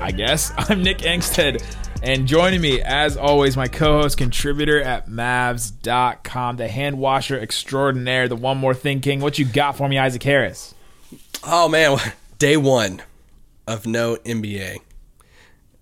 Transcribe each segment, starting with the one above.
I guess. I'm Nick Angstadt, and joining me, as always, my co host, contributor at Mavs.com, the hand washer extraordinaire, the one more thing king. What you got for me, Isaac Harris? Oh man, day one of no NBA.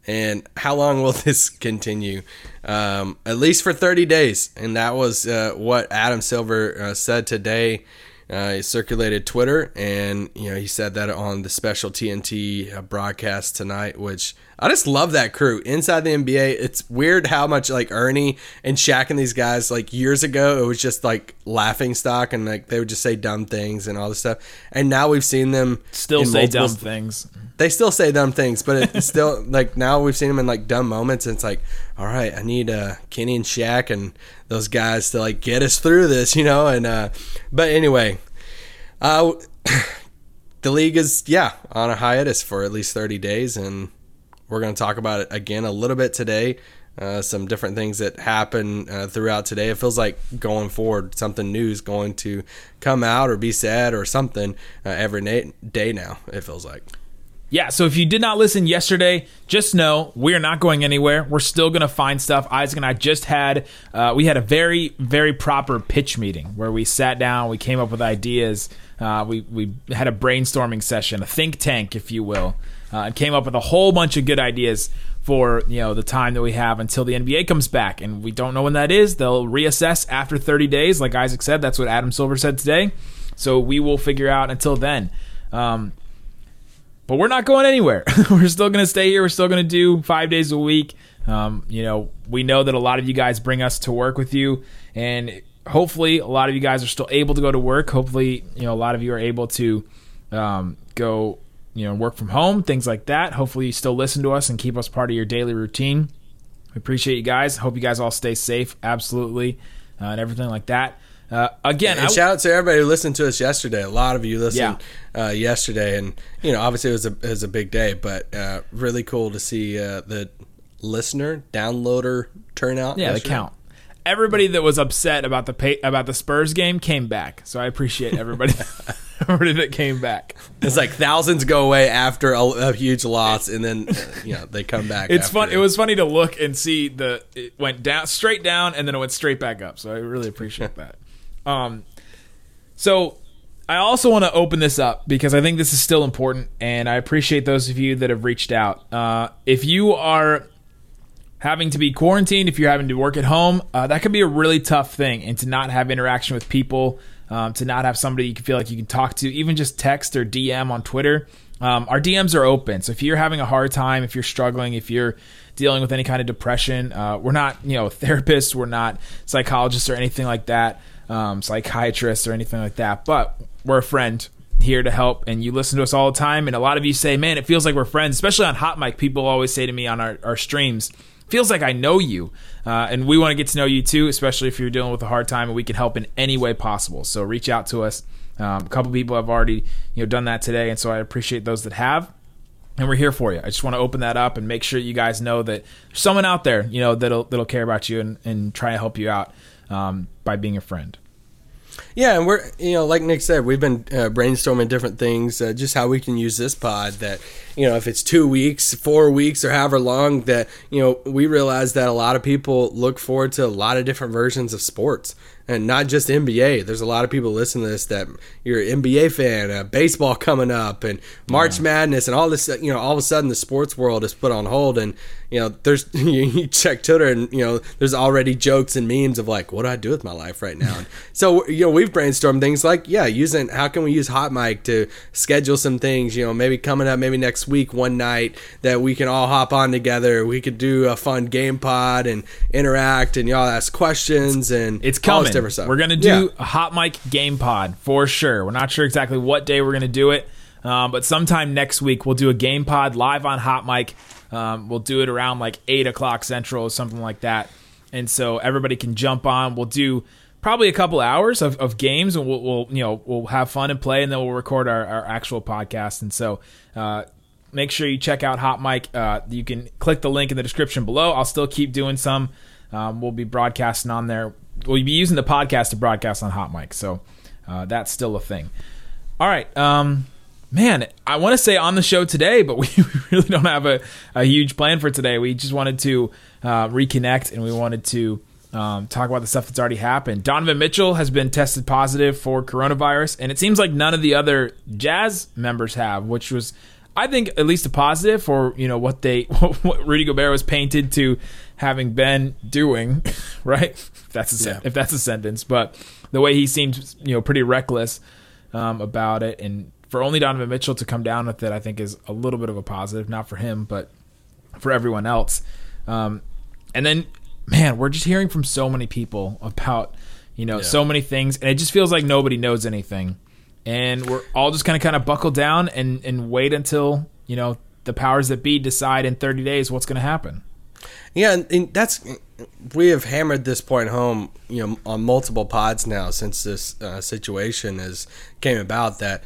And how long will this continue? Um, at least for 30 days. And that was uh, what Adam Silver uh, said today. Uh, he circulated Twitter, and you know he said that on the special TNT uh, broadcast tonight, which I just love that crew inside the NBA. It's weird how much like Ernie and Shaq and these guys like years ago it was just like laughing stock, and like they would just say dumb things and all this stuff. And now we've seen them Still say dumb things. they still say dumb things, but it's still like now we've seen them in like dumb moments. And it's like, all right, I need uh, Kenny and Shaq and those guys to like get us through this, you know. And uh, but anyway, uh, the league is yeah on a hiatus for at least thirty days, and we're going to talk about it again a little bit today. Uh, some different things that happen uh, throughout today. It feels like going forward, something new is going to come out or be said or something uh, every na- day now. It feels like. Yeah, so if you did not listen yesterday, just know we are not going anywhere. We're still going to find stuff. Isaac and I just had uh, we had a very very proper pitch meeting where we sat down, we came up with ideas, uh, we we had a brainstorming session, a think tank, if you will, uh, came up with a whole bunch of good ideas for you know the time that we have until the NBA comes back, and we don't know when that is. They'll reassess after 30 days, like Isaac said. That's what Adam Silver said today. So we will figure out until then. Um, but we're not going anywhere. we're still going to stay here. We're still going to do five days a week. Um, you know, we know that a lot of you guys bring us to work with you, and hopefully, a lot of you guys are still able to go to work. Hopefully, you know, a lot of you are able to um, go, you know, work from home, things like that. Hopefully, you still listen to us and keep us part of your daily routine. We appreciate you guys. Hope you guys all stay safe, absolutely, uh, and everything like that. Uh, again, And I- shout out to everybody who listened to us yesterday. A lot of you listened Yeah. uh, yesterday, and you know, obviously it was a it was a big day, but uh, really cool to see uh, the listener downloader turnout. Yeah, the count. Everybody that was upset about the pay, about the Spurs game came back. So I appreciate everybody, everybody that came back. It's like thousands go away after a, a huge loss, and then uh, you know they come back. It's after fun. It was funny to look and see the it went down straight down and then it went straight back up. So I really appreciate that. Um, so I also want to open this up because I think this is still important, and I appreciate those of you that have reached out. Uh, if you are having to be quarantined, if you're having to work at home, uh, that can be a really tough thing. And to not have interaction with people, um, to not have somebody you can feel like you can talk to, even just text or DM on Twitter. Um, our DMs are open. So if you're having a hard time, if you're struggling, if you're dealing with any kind of depression, uh, we're not, you know, therapists, we're not psychologists or anything like that, um, psychiatrists or anything like that. But we're a friend here to help and you listen to us all the time and a lot of you say man it feels like we're friends especially on hot mic people always say to me on our, our streams feels like i know you uh, and we want to get to know you too especially if you're dealing with a hard time and we can help in any way possible so reach out to us um, a couple people have already you know done that today and so i appreciate those that have and we're here for you. I just want to open that up and make sure you guys know that there's someone out there, you know, that'll that'll care about you and, and try to help you out um, by being a friend. Yeah, and we're you know like Nick said, we've been uh, brainstorming different things, uh, just how we can use this pod. That you know if it's two weeks, four weeks, or however long, that you know we realize that a lot of people look forward to a lot of different versions of sports. and not just NBA. There's a lot of people listening to this that you're an NBA fan, uh, baseball coming up, and March Madness, and all this. You know, all of a sudden the sports world is put on hold, and you know, there's you check Twitter, and you know, there's already jokes and memes of like, what do I do with my life right now? And so you know, we've brainstormed things like, yeah, using how can we use Hot Mic to schedule some things. You know, maybe coming up, maybe next week, one night that we can all hop on together. We could do a fun game pod and interact, and y'all ask questions, and It's all coming. different stuff. We're gonna do Yeah. a hot mic game pod for sure. We're not sure exactly what day we're gonna do it, um, but sometime next week we'll do a game pod live on hot mic. Um, we'll do it around like eight o'clock central or something like that, and so everybody can jump on. We'll do probably a couple hours of, of games, and we'll, we'll you know we'll have fun and play, and then we'll record our, our actual podcast. And so. Uh, make sure you check out Hot Mic. Uh, you can click the link in the description below. I'll still keep doing some. Um, we'll be broadcasting on there. We'll be using the podcast to broadcast on Hot Mic, so uh, that's still a thing. All right, um, man, I want to say on the show today, but we really don't have a, a huge plan for today. We just wanted to uh, reconnect and we wanted to um, talk about the stuff that's already happened. Donovan Mitchell has been tested positive for coronavirus, and it seems like none of the other Jazz members have, which was, I think, at least a positive for you know what they what Rudy Gobert was painted to having been doing, right? If that's a sen- Yeah. if that's a sentence, but the way he seemed, you know, pretty reckless um, about it, and for only Donovan Mitchell to come down with it, I think is a little bit of a positive, not for him, but for everyone else. Um, and then, man, we're just hearing from so many people about, you know, so many things, and it just feels like nobody knows anything, and we're all just kind of kind of buckle down and and wait until you know the powers that be decide in 30 days what's gonna happen. Yeah, and, and that's we have hammered this point home, you know, on multiple pods now since this uh, situation has came about that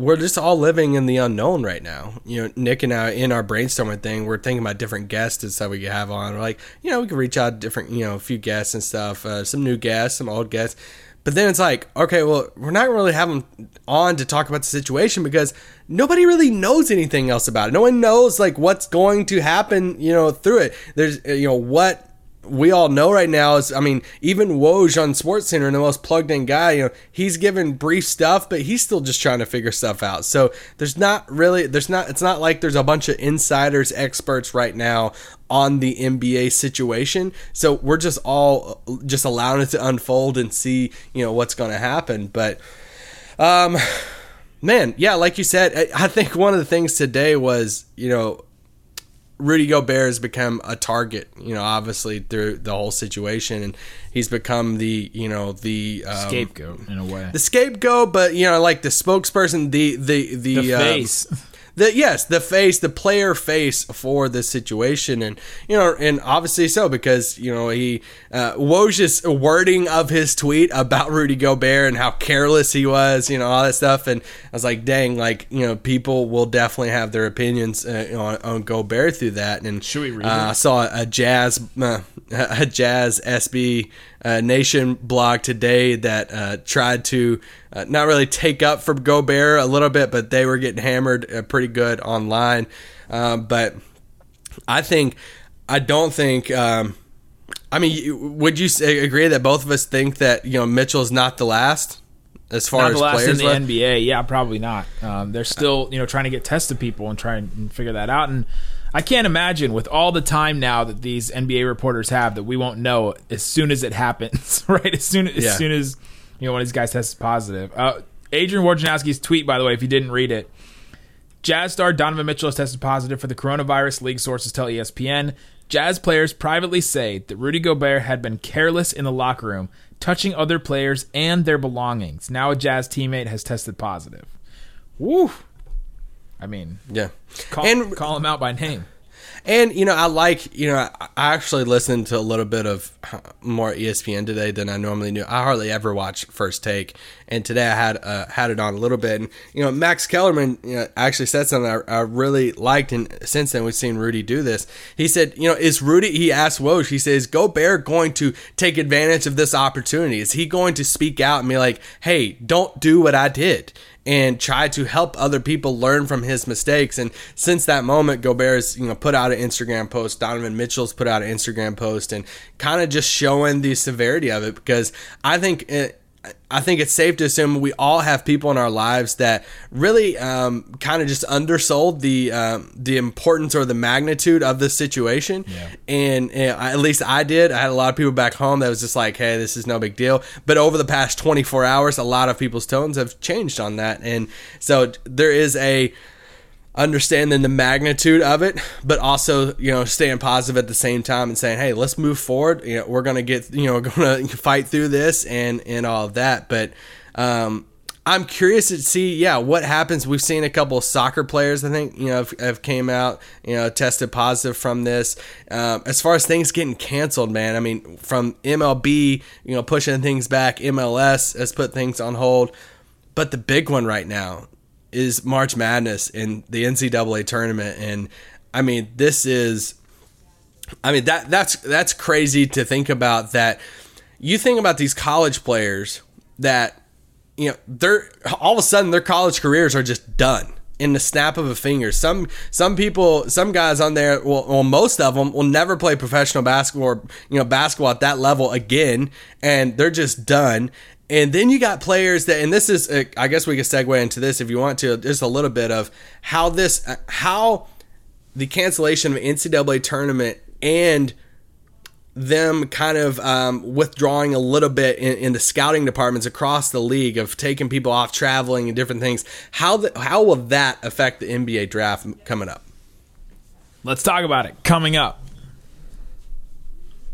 we're just all living in the unknown right now. You know, Nick and I in our brainstorming thing, we're thinking about different guests stuff we could have on. We're like, you know, we could reach out to different, you know, a few guests and stuff, uh, some new guests, some old guests. But then it's like, okay, well, we're not really having on to talk about the situation because nobody really knows anything else about it. No one knows like what's going to happen, you know, through it. There's, uh, you know, what we all know right now is, I mean, even Woj on Sports Center, and the most plugged in guy, you know, he's given brief stuff, but he's still just trying to figure stuff out. So there's not really, there's not, it's not like there's a bunch of insiders, experts right now on the NBA situation. So we're just all just allowing it to unfold and see, you know, what's going to happen. But, um, man, yeah, like you said, I think one of the things today was, you know, Rudy Gobert has become a target, you know, obviously through the whole situation, and he's become the, you know, the um, Scapegoat in a way. the scapegoat, but you know, like the spokesperson, the the the, The um, face. The yes, the face, the player face for this situation, and you know, and obviously so because you know he uh, Woj's wording of his tweet about Rudy Gobert and how careless he was, you know, all that stuff, and I was like, dang, like you know, people will definitely have their opinions uh, on, on Gobert through that. And Should we read uh? I saw a jazz uh, a jazz SB uh, Nation blog today that uh, tried to uh, not really take up for Gobert a little bit, but they were getting hammered uh, pretty good online. Um, but I think I don't think. Um, I mean, would you say, agree that both of us think that you know Mitchell's not the last as far not as the last in the left? NBA. Yeah, probably not. Um, they're still, you know, trying to get tested people and try and figure that out. And I can't imagine with all the time now that these NBA reporters have that we won't know as soon as it happens, right? As soon as Yeah. soon as you know one of these guys tests positive. Uh, Adrian Wojnarowski's tweet, by the way, if you didn't read it, Jazz star Donovan Mitchell has tested positive for the coronavirus, league sources tell ESPN. Jazz players privately say that Rudy Gobert had been careless in the locker room, touching other players and their belongings. Now a Jazz teammate has tested positive. Woo! I mean, Yeah, call, and call him out by name. And you know, I like you know, I actually listened to a little bit of more ESPN today than I normally do. I hardly ever watch First Take, and today I had uh, had it on a little bit. And you know, Max Kellerman you know, actually said something I, I really liked, and since then we've seen Rudy do this. He said, you know, is Rudy? He asked Woj. He says, Gobert going to take advantage of this opportunity? Is he going to speak out and be like, hey, don't do what I did? and try to help other people learn from his mistakes. And since that moment, Gobert's you know put out an Instagram post. Donovan Mitchell's put out an Instagram post, and kind of just showing the severity of it because I think it, I think it's safe to assume we all have people in our lives that really um, kind of just undersold the um, the importance or the magnitude of the situation. And, and at least I did. I had a lot of people back home that was just like, "Hey, this is no big deal." But over the past 24 hours, a lot of people's tones have changed on that, and so there is a understanding the magnitude of it, but also you know staying positive at the same time and saying, "Hey, let's move forward. You know, we're gonna get you know gonna fight through this and and all of that." But um, I'm curious to see, yeah, what happens. We've seen a couple of soccer players, I think, you know, have, have came out, you know, tested positive from this. Um, as far as things getting canceled, man, I mean, from MLB, you know, pushing things back, MLS has put things on hold. But the big one right now is March Madness in the NCAA tournament, and I mean, this is, I mean that that's that's crazy to think about. That you think about these college players that you know they're all of a sudden their college careers are just done in the snap of a finger. Some some people, some guys on there, well, well, most of them will never play professional basketball or you know basketball at that level again, and they're just done. And then you got players that, and this is, uh, I guess we can segue into this if you want to, just a little bit of how this, uh, how the cancellation of NCAA tournament and them kind of um, withdrawing a little bit in, in, the scouting departments across the league of taking people off traveling and different things. How the, how will that affect the NBA draft coming up? Let's talk about it coming up.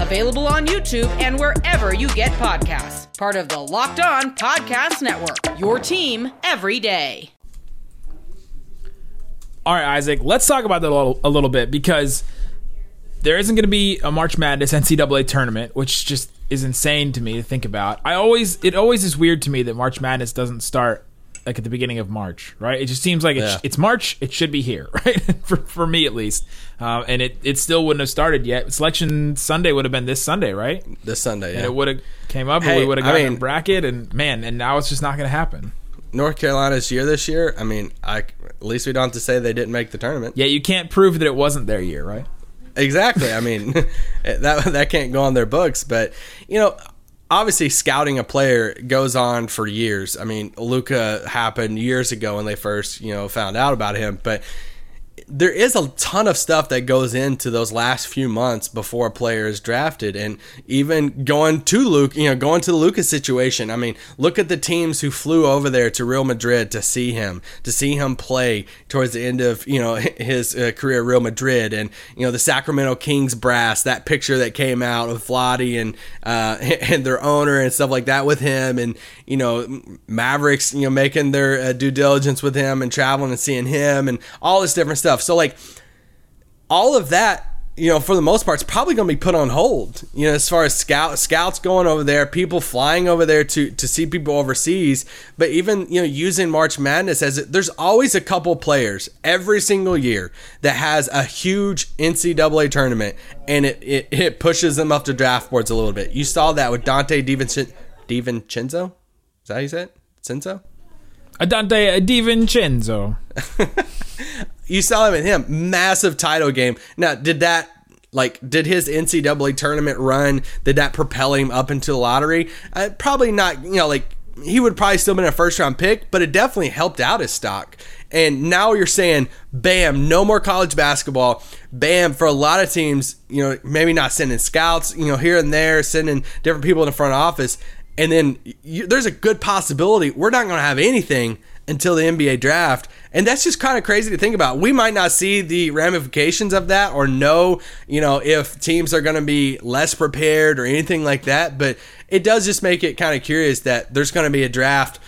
available on YouTube and wherever you get podcasts. Part of the Locked On Podcast Network. Your team every day. All right, Isaac, let's talk about that a little, a little bit because there isn't going to be a March Madness NCAA tournament, which just is insane to me to think about. I always it always is weird to me that March Madness doesn't start like at the beginning of March, right? It just seems like it's, Yeah. it's March, it should be here, right? for, for me at least, um, and it it still wouldn't have started yet. Selection Sunday would have been this Sunday, right? This Sunday, yeah. And it would have came up, and we would have I gotten mean- a bracket, and man, and now it's just not going to happen. North Carolina's year this year. I mean, I at least we don't have to say they didn't make the tournament. Yeah, you can't prove that it wasn't their year, right? Exactly. I mean, that that can't go on their books, but you know, obviously scouting a player goes on for years. I mean, Luka happened years ago when they first, you know, found out about him, but there is a ton of stuff that goes into those last few months before a player is drafted and even going to Luke, you know, going to the Luka's situation. I mean, look at the teams who flew over there to Real Madrid to see him, to see him play towards the end of, you know, his uh, career at Real Madrid and, you know, the Sacramento Kings brass, that picture that came out of Vlade and uh, and their owner and stuff like that with him and, you know, Mavericks, you know, making their uh, due diligence with him and traveling and seeing him and all this different stuff. So like all of that, you know, for the most part, is probably going to be put on hold. You know, as far as scout scouts going over there, people flying over there to to see people overseas, but even you know using March Madness as it, there's always a couple players every single year that has a huge NCAA tournament, and it it, it pushes them up the draft boards a little bit. You saw that with Donte DiVincenzo. DiVincenzo, is that how you say it? Cinzo? Adante DiVincenzo. you saw him in him massive title game. Now, did that like did his NCAA tournament run did that propel him up into the lottery? Uh, probably not. You know, like he would probably still been a first round pick, but it definitely helped out his stock. And now you're saying, bam, no more college basketball. Bam, for a lot of teams, you know, maybe not sending scouts, you know, here and there, sending different people in the front office. And then you, there's a good possibility we're not going to have anything until the NBA draft. And that's just kind of crazy to think about. We might not see the ramifications of that or know, you know, if teams are going to be less prepared or anything like that. But it does just make it kind of curious that there's going to be a draft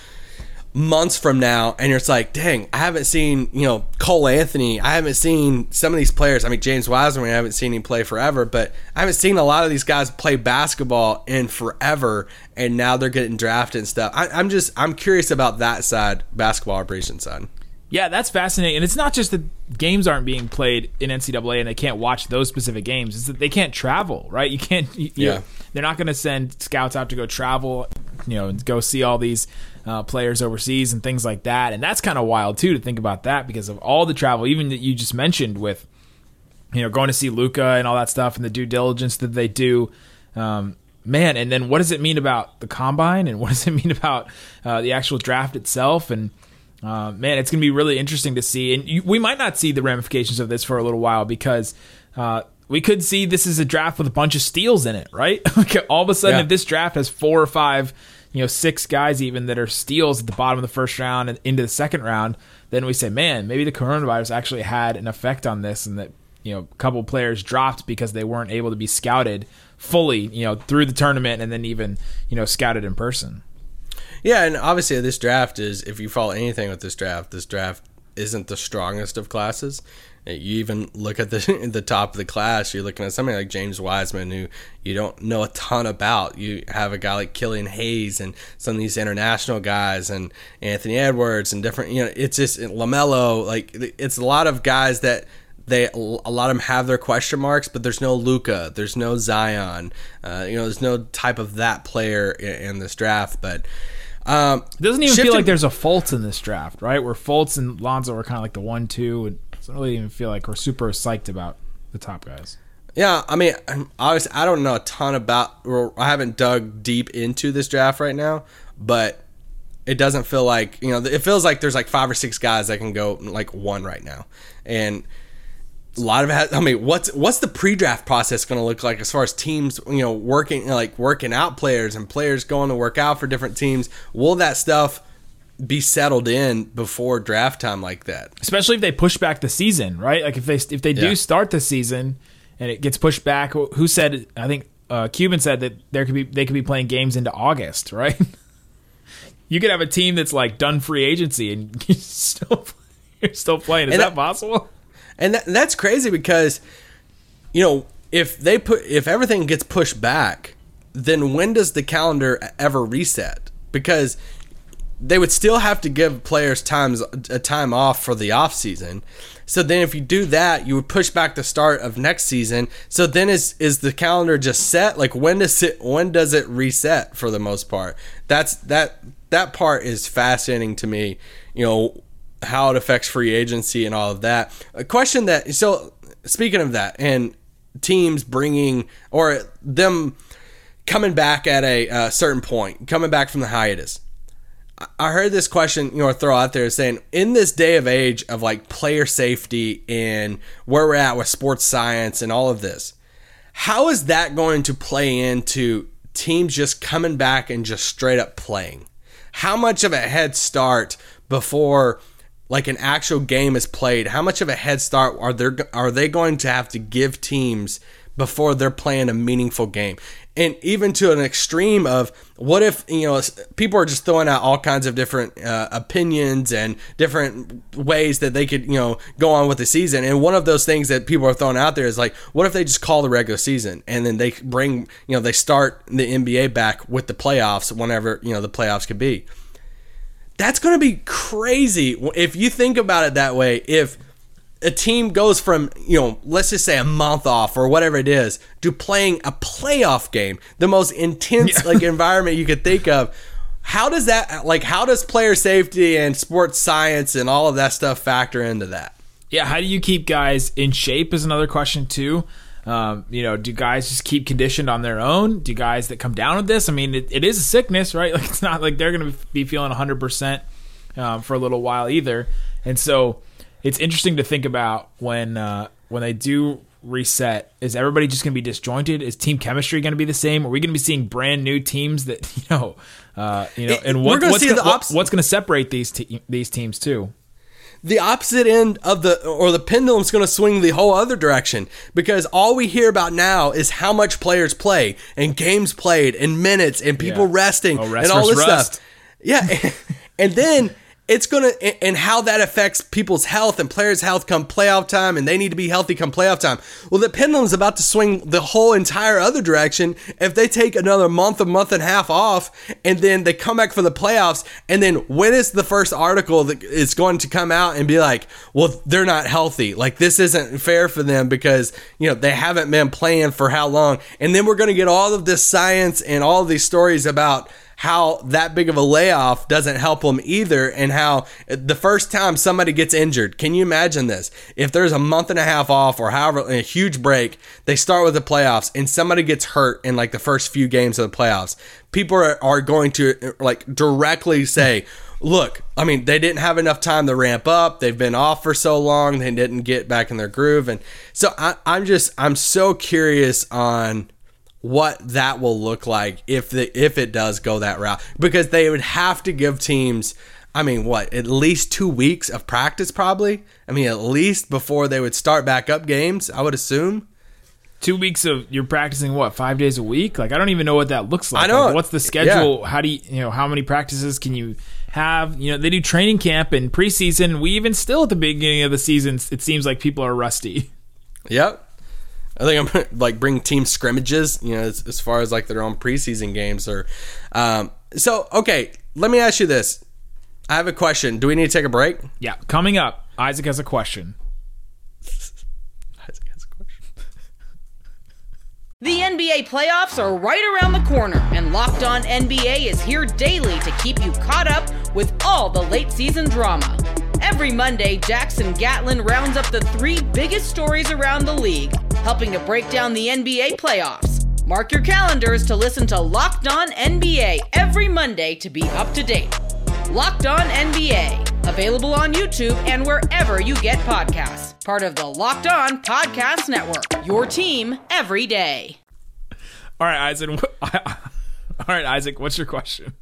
months from now and it's like, dang, I haven't seen, you know, Cole Anthony. I haven't seen some of these players. I mean, James Wiseman, I haven't seen him play forever, but I haven't seen a lot of these guys play basketball in forever. And now they're getting drafted and stuff. I, I'm just, I'm curious about that side, basketball operations side. Yeah, that's fascinating. And it's not just that games aren't being played in NCAA and they can't watch those specific games. It's that they can't travel, right? You can't. You, Yeah. They're not going to send scouts out to go travel, you know, and go see all these uh, players overseas and things like that. And that's kind of wild too to think about that because of all the travel, even that you just mentioned with, you know, going to see Luka and all that stuff and the due diligence that they do. Um, man, and then what does it mean about the combine and what does it mean about uh, the actual draft itself? And uh, man, it's going to be really interesting to see. And you, we might not see the ramifications of this for a little while because uh, we could see this is a draft with a bunch of steals in it, right? all of a sudden, Yeah. if this draft has four or five, you know, six guys even that are steals at the bottom of the first round and into the second round, then we say, man, maybe the coronavirus actually had an effect on this and that, you know, a couple players dropped because they weren't able to be scouted fully, you know, through the tournament and then even, you know, scouted in person. Yeah, and obviously this draft is if you follow anything with this draft, this draft isn't the strongest of classes. You even look at the the top of the class, you're looking at somebody like James Wiseman who you don't know a ton about. You have a guy like Killian Hayes and some of these international guys and Anthony Edwards and different you know, it's just LaMelo, like it's a lot of guys that they a lot of them have their question marks, but there's no Luka, there's no Zion, uh, you know, there's no type of that player in, in this draft. But um, It doesn't even feel like there's a Fultz in this draft, right? Where Fultz and Lonzo are kind of like the one, two. It doesn't really even feel like we're super psyched about the top guys. Yeah, I mean, obviously, I don't know a ton about. Or I haven't dug deep into this draft right now, but it doesn't feel like you know. It feels like there's like five or six guys that can go like one right now, and a lot of it. Has, I mean, what's what's the pre-draft process going to look like as far as teams, you know, working like working out players and players going to work out for different teams? Will that stuff be settled in before draft time like that? Especially if they push back the season, right? Like if they if they do Yeah. start the season and it gets pushed back. Who said? I think uh, Cuban said that there could be they could be playing games into August, right? you could have a team that's like done free agency and you're still you're still playing. Is And that that- possible? And that, that's crazy because you know if they put if everything gets pushed back then when does the calendar ever reset? Because they would still have to give players times a time off for the off season. So then if you do that you would push back the start of next season. So then is is the calendar just set? Like when does it when does it reset for the most part? That's that that part is fascinating to me you know how it affects free agency and all of that. A question that so speaking of that and teams bringing or them coming back at a uh, certain point, coming back from the hiatus. I heard this question, you know, throw out there saying, in this day of age of like player safety and where we're at with sports science and all of this, how is that going to play into teams just coming back and just straight up playing? How much of a head start before like an actual game is played? How much of a head start are there are they going to have to give teams before they're playing a meaningful game? And even to an extreme of what if you know people are just throwing out all kinds of different uh, opinions and different ways that they could you know go on with the season. And one of those things that people are throwing out there is like, what if they just call the regular season and then they bring you know they start the NBA back with the playoffs whenever you know the playoffs could be that's going to be crazy if you think about it that way. If a team goes from, you know, let's just say a month off or whatever it is to playing a playoff game, the most intense like environment you could think of. How does that like how does player safety and sports science and all of that stuff factor into that? Yeah, how do you keep guys in shape is another question too. Um, you know, do guys just keep conditioned on their own? Do guys that come down with this? I mean, it, it is a sickness, right? Like it's not like they're going to be feeling 100 percent um, for a little while either. And so it's interesting to think about when uh, when they do reset. Is everybody just going to be disjointed? Is team chemistry going to be the same? Are we going to be seeing brand new teams that you know, uh, you know, It- and what, what's gonna, the what- what's going to separate these te- these teams too? The opposite end of the or the pendulum's going to swing the whole other direction because all we hear about now is how much players play and games played and minutes and people Yeah. resting Oh, rest and all this stuff. Yeah. and then it's gonna and how that affects people's health and players' health come playoff time, and they need to be healthy come playoff time. Well, the pendulum's about to swing the whole entire other direction if they take another month, a month and a half off, and then they come back for the playoffs. And then when is the first article that is going to come out and be like, "Well, they're not healthy. Like this isn't fair for them because you know they haven't been playing for how long?" And then we're gonna get all of this science and all of these stories about how that big of a layoff doesn't help them either and how the first time somebody gets injured can you imagine this? If there's a month and a half off or however a huge break they start with the playoffs and somebody gets hurt in like the first few games of the playoffs people are, are going to like directly say look i mean they didn't have enough time to ramp up. They've been off for so long. They didn't get back in their groove. And so I, i'm just i'm so curious on what that will look like if the if it does go that route because they would have to give teams I mean what at least 2 weeks of practice probably I mean at least before they would start back up games I would assume Two weeks of you're practicing what five days a week? Like I don't even know what that looks like. I know. Like, what's the schedule? How do you you know how many practices can you have? You know they do training camp and preseason. We even still at the beginning of the season, it seems like people are rusty. Yep. I think I'm like bring team scrimmages, you know, as, as far as like their own preseason games or. Um, so okay, let me ask you this. I have a question. Do we need to take a break? Yeah, coming up, Isaac has a question. Isaac has a question. The NBA playoffs are right around the corner, and Locked On NBA is here daily to keep you caught up with all the late season drama. Every Monday, Jackson Gatlin rounds up the three biggest stories around the league, helping to break down the NBA playoffs. Mark your calendars to listen to Locked On NBA every Monday to be up to date. Locked On NBA, available on YouTube and wherever you get podcasts. Part of the Locked On Podcast Network. Your team every day. All right, Isaac. All right, Isaac. What's your question?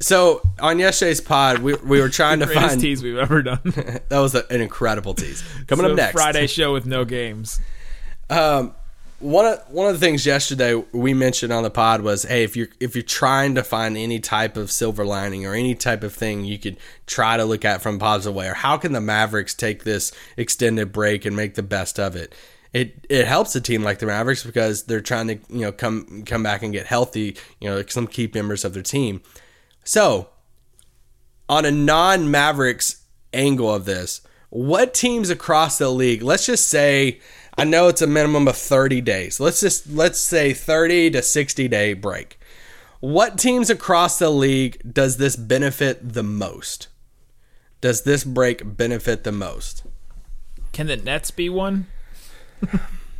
So on yesterday's pod, we, we were trying to Greatest find tease we've ever done. that was a, an incredible tease. Coming It's up a next, Friday show with no games. Um, one of one of the things yesterday we mentioned on the pod was, hey, if you're if you're trying to find any type of silver lining or any type of thing you could try to look at from a positive way, or how can the Mavericks take this extended break and make the best of it? It it helps a team like the Mavericks because they're trying to you know come come back and get healthy, you know, some key members of their team. So, on a non Mavericks angle of this, what teams across the league, let's just say, I know it's a minimum of 30 days. Let's just, let's say 30 to 60 day break. What teams across the league does this benefit the most? Does this break benefit the most? Can the Nets be one?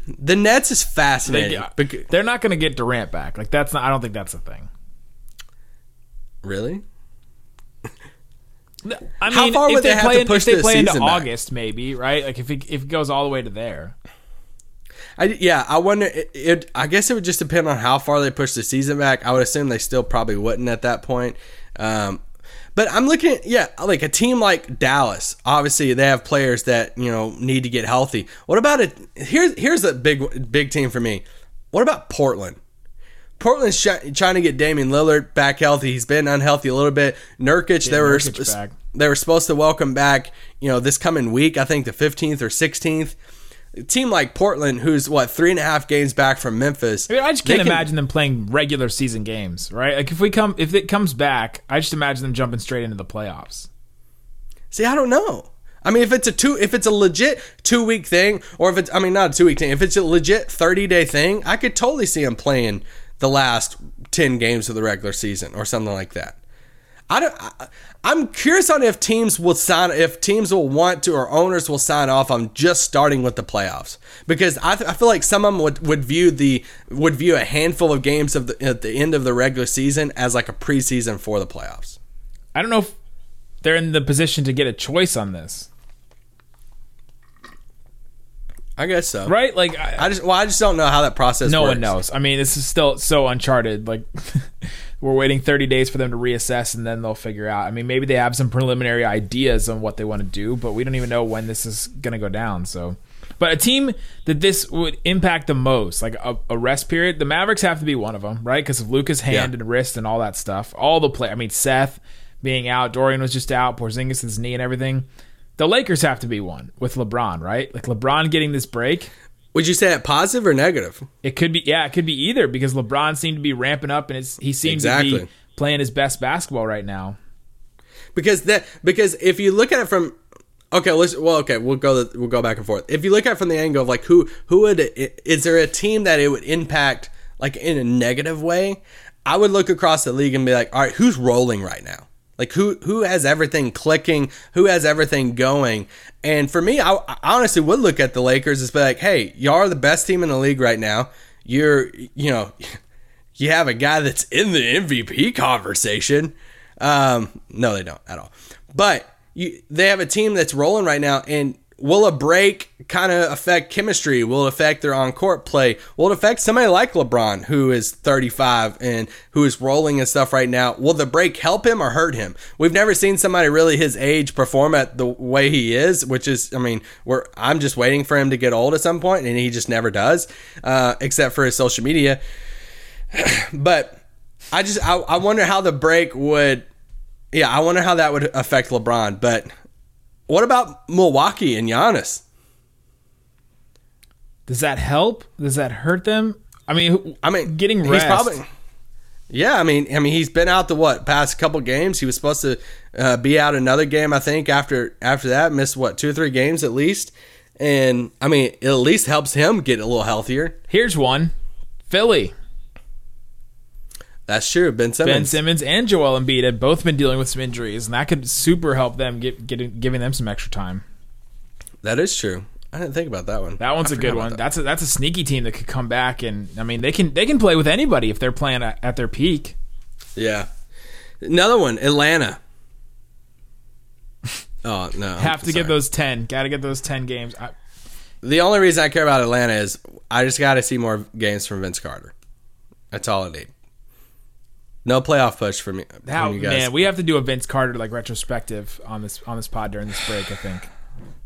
The Nets is They, uh, fascinating. bec- they're not going to get Durant back. Like that's not. I don't think that's a thing. really? I mean, How far if would they have play to in- push if they play into season back? August, maybe right? Like if it, if it goes all the way to there. I, yeah, I wonder. It, it. I guess it would just depend on how far they push the season back. I would assume they still probably wouldn't at that point. Um, but I'm looking at yeah, like a team like Dallas. Obviously, they have players that you know need to get healthy. What about it? Here's here's a big big team for me. What about Portland? Portland's sh- trying to get Damian Lillard back healthy. He's been unhealthy a little bit. Nurkic, they were Nurkic sp- they were supposed to welcome back. You know, this coming week. I think the 15th or 16th. A team like Portland, who's what three and a half games back from Memphis. I mean, I just can't can- imagine them playing regular season games, right? Like if we come, if it comes back, I just imagine them jumping straight into the playoffs. See, I don't know. I mean, if it's a two, if it's a legit two week thing, or if it's, I mean, not a two week thing, if it's a legit 30 day thing, I could totally see them playing the last 10 games of the regular season or something like that. I don't, I, I'm curious on if teams will sign, if teams will want to, or owners will sign off on just starting with the playoffs, because I, th- I feel like some of them would, would view the, would view a handful of games of the, at the end of the regular season as like a preseason for the playoffs. I don't know if they're in the position to get a choice on this, I guess so. right? Like I, I just, well, I just don't know how that process no works. one knows. I mean, this is still so uncharted. Like we're waiting 30 days for them to reassess and then they'll figure out. I mean, maybe they have some preliminary ideas on what they want to do, but we don't even know when this is going to go down. So, but a team that this would impact the most, like a, a rest period, the Mavericks have to be one of them, right? Because of Luka's hand Yeah. and wrist and all that stuff. All the play. I mean, Seth, being out. Dorian was just out. Porzingis' knee and everything. The Lakers have to be one with LeBron, right? Like LeBron getting this break. Would you say it positive or negative? It could be, yeah, it could be either because LeBron seemed to be ramping up and it's, he seems to be playing his best basketball right now. because that because if you look at it from okay let's well okay we'll go we'll go back and forth if you look at it from the angle of like who who would is there a team that it would impact like in a negative way i would look across the league and be like all right who's rolling right now like who who has everything clicking who has everything going and for me i, I honestly would look at the lakers and be like hey y'all are the best team in the league right now you're you know you have a guy that's in the MVP conversation. Um, no, they don't at all. But you, they have a team that's rolling right now, and will a break kind of affect chemistry? Will it affect their on court play? Will it affect somebody like LeBron, who is 35 and who is rolling and stuff right now? Will the break help him or hurt him? We've never seen somebody really his age perform at the way he is, which is, I mean, we're I'm just waiting for him to get old at some point, and he just never does, uh, except for his social media but I just I, I wonder how the break would yeah, I wonder how that would affect LeBron. But what about Milwaukee and Giannis? Does that help? Does that hurt them? I mean, I mean, getting rest. He's probably yeah. I mean, I mean, he's been out the what past couple games. He was supposed to uh, be out another game. I think after after that, missed what two or three games at least. And I mean, it at least helps him get a little healthier. Here's one Philly. That's true. Ben Simmons. Ben Simmons and Joel Embiid have both been dealing with some injuries, and that could super help them get, get giving them some extra time. That is true. I didn't think about that one. That one's I a good one. that. That's a that's a sneaky team that could come back, and I mean they can they can play with anybody if they're playing at, at their peak. Yeah. Another one, Atlanta. Oh no! Have to Sorry. get those ten. Got to get those ten games. I, The only reason I care about Atlanta is I just got to see more games from Vince Carter. That's all I need. No playoff push for me. how man, we have to do a Vince Carter like retrospective on this on this pod during this break. I think.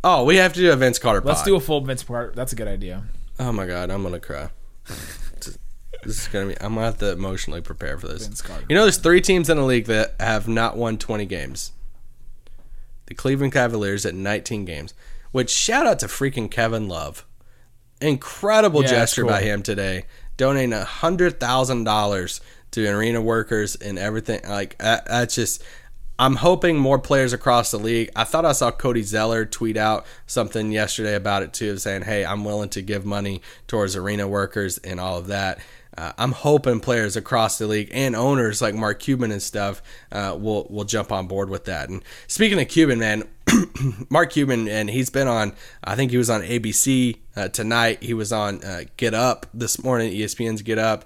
oh, we have to do a Vince Carter. Let's do a full Vince Carter. That's a good idea. Oh my god, I'm gonna cry. this is gonna be. I'm gonna have to emotionally prepare for this. Vince Carter. You know, there's three teams in the league that have not won 20 games. The Cleveland Cavaliers at 19 games. Which shout out to freaking Kevin Love. Incredible Yeah, gesture cool. by him today, donating a hundred thousand dollars to arena workers and everything. Like that, that's just. I'm hoping more players across the league. I thought I saw Cody Zeller tweet out something yesterday about it too, saying, "Hey, I'm willing to give money towards arena workers and all of that." Uh, I'm hoping players across the league and owners like Mark Cuban and stuff uh, will will jump on board with that. And speaking of Cuban, man, Mark Cuban, and he's been on. I think he was on ABC uh, tonight. He was on uh, Get Up this morning. ESPN's Get Up.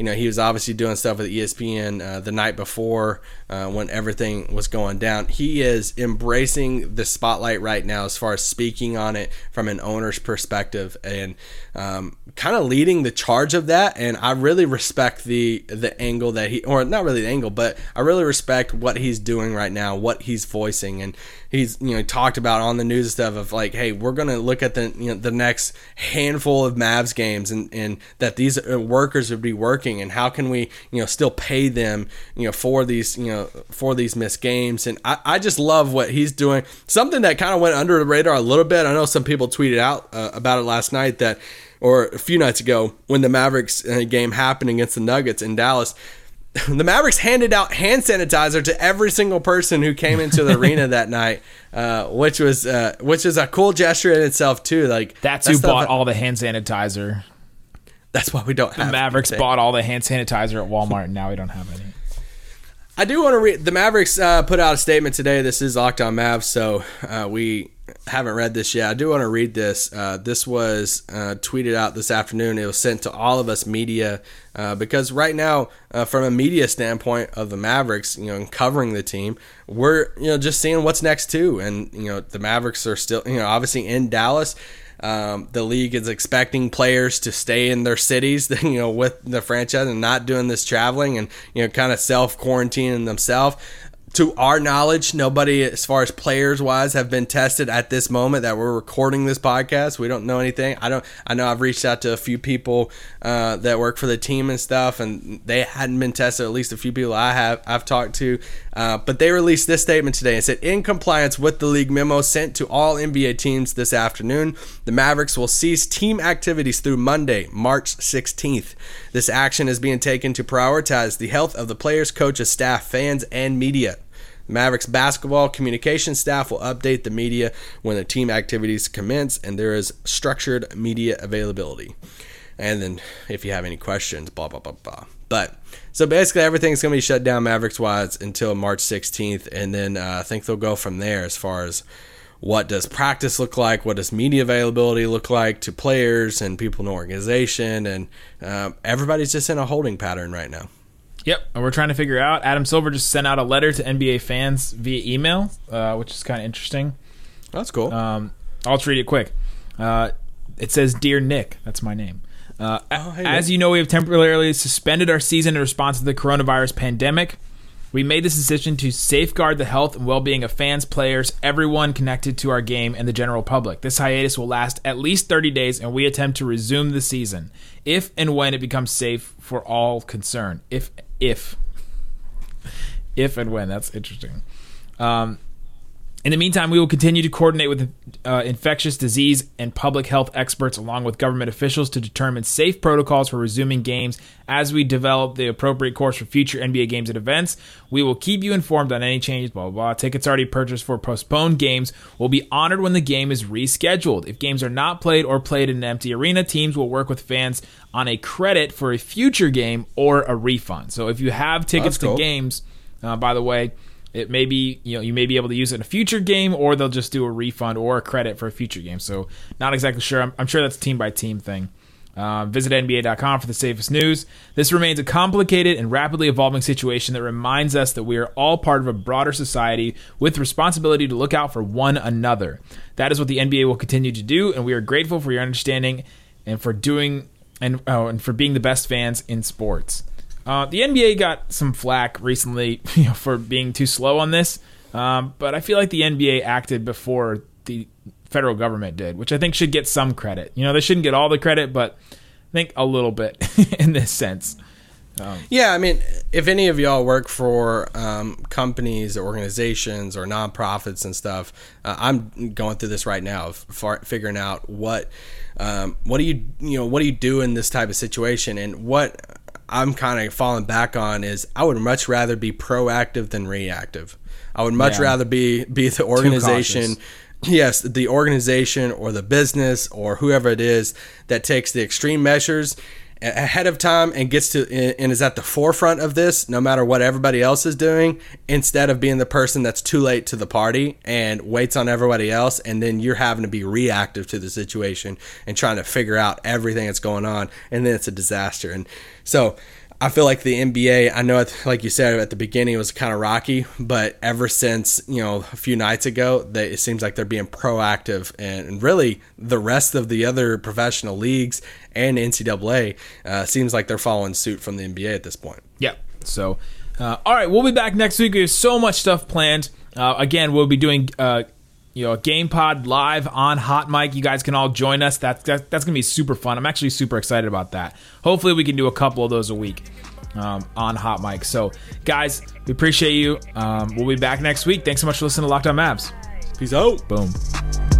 You know, he was obviously doing stuff with ESPN uh, the night before uh, when everything was going down. He is embracing the spotlight right now as far as speaking on it from an owner's perspective and um, kind of leading the charge of that. And I really respect the the angle that he, or not really the angle, but I really respect what he's doing right now, what he's voicing, and he's you know talked about on the news and stuff of like, hey, we're gonna look at the you know the next handful of Mavs games and and that these uh, workers would be working, and how can we you know still pay them you know for these you know for these missed games, and I, I just love what he's doing. Something that kind of went under the radar a little bit. I know some people tweeted out uh, about it last night that. Or a few nights ago, when the Mavericks uh, game happened against the Nuggets in Dallas, the Mavericks handed out hand sanitizer to every single person who came into the arena that night, uh, which was uh, which is a cool gesture in itself too. Like That's who bought all the hand sanitizer. That's why we don't have The Mavericks it. bought all the hand sanitizer at Walmart, and now we don't have any. I do want to read. The Mavericks uh, put out a statement today. This is Locked On Mavs, so uh, we haven't read this yet. I do want to read this. Uh, this was uh, tweeted out this afternoon. It was sent to all of us media uh, because right now, uh, from a media standpoint of the Mavericks, you know, and covering the team, we're you know just seeing what's next too. And you know, the Mavericks are still you know obviously in Dallas. Um, the league is expecting players to stay in their cities, you know, with the franchise and not doing this traveling and you know, kind of self quarantining themselves. To our knowledge, nobody, as far as players wise, have been tested at this moment that we're recording this podcast. We don't know anything. I don't. I know I've reached out to a few people uh, that work for the team and stuff, and they hadn't been tested. At least a few people I have I've talked to, uh, but they released this statement today and said, in compliance with the league memo sent to all NBA teams this afternoon, the Mavericks will cease team activities through Monday, March 16th. This action is being taken to prioritize the health of the players, coaches, staff, fans, and media. Mavericks basketball communication staff will update the media when the team activities commence and there is structured media availability. And then if you have any questions, blah, blah, blah, blah. But so basically, everything's going to be shut down Mavericks wise until March 16th. And then uh, I think they'll go from there as far as what does practice look like? What does media availability look like to players and people in the organization? And uh, everybody's just in a holding pattern right now. Yep, and we're trying to figure out. Adam Silver just sent out a letter to NBA fans via email, uh, which is kind of interesting. That's cool. Um, I'll just read it quick. Uh, it says, "Dear Nick," that's my name. Uh, Oh, hey, as Nick. you know, we have temporarily suspended our season in response to the coronavirus pandemic. We made this decision to safeguard the health and well-being of fans, players, everyone connected to our game, and the general public. This hiatus will last at least 30 days, and we attempt to resume the season if and when it becomes safe for all concerned. If if if and when that's interesting. Um, in the meantime, we will continue to coordinate with uh, infectious disease and public health experts along with government officials to determine safe protocols for resuming games as we develop the appropriate course for future NBA games and events. We will keep you informed on any changes, blah, blah, blah. Tickets already purchased for postponed games will be honored when the game is rescheduled. If games are not played or played in an empty arena, teams will work with fans on a credit for a future game or a refund. So if you have tickets cool. to games, uh, by the way, it may be you know you may be able to use it in a future game, or they'll just do a refund or a credit for a future game. So not exactly sure. I'm, I'm sure that's a team by team thing. Uh, visit NBA.com for the safest news. This remains a complicated and rapidly evolving situation that reminds us that we are all part of a broader society with responsibility to look out for one another. That is what the NBA will continue to do, and we are grateful for your understanding and for doing and oh, and for being the best fans in sports. Uh, the NBA got some flack recently you know, for being too slow on this, um, but I feel like the NBA acted before the federal government did, which I think should get some credit. You know, they shouldn't get all the credit, but I think a little bit in this sense. Yeah, I mean, if any of y'all work for um, companies, or organizations, or nonprofits and stuff, uh, I'm going through this right now, far, figuring out what um, what do you you know what do you do in this type of situation, and what I'm kind of falling back on is I would much rather be proactive than reactive. I would much Yeah. rather be be the organization yes, the organization or the business or whoever it is that takes the extreme measures ahead of time and gets to and is at the forefront of this no matter what everybody else is doing instead of being the person that's too late to the party and waits on everybody else and then you're having to be reactive to the situation and trying to figure out everything that's going on and then it's a disaster and so I feel like the NBA, I know, like you said at the beginning, it was kind of rocky, but ever since, you know, a few nights ago, they, it seems like they're being proactive. And, and really, the rest of the other professional leagues and NCAA uh, seems like they're following suit from the NBA at this point. Yep. So, uh, all right, we'll be back next week. We have so much stuff planned. Uh, again, we'll be doing. Uh, you know, a game pod live on HotMic. You guys can all join us. That's that, that's gonna be super fun. I'm actually super excited about that. Hopefully, we can do a couple of those a week um, on HotMic. So, guys, we appreciate you. Um, we'll be back next week. Thanks so much for listening to Locked On Mavs. Peace out. Boom.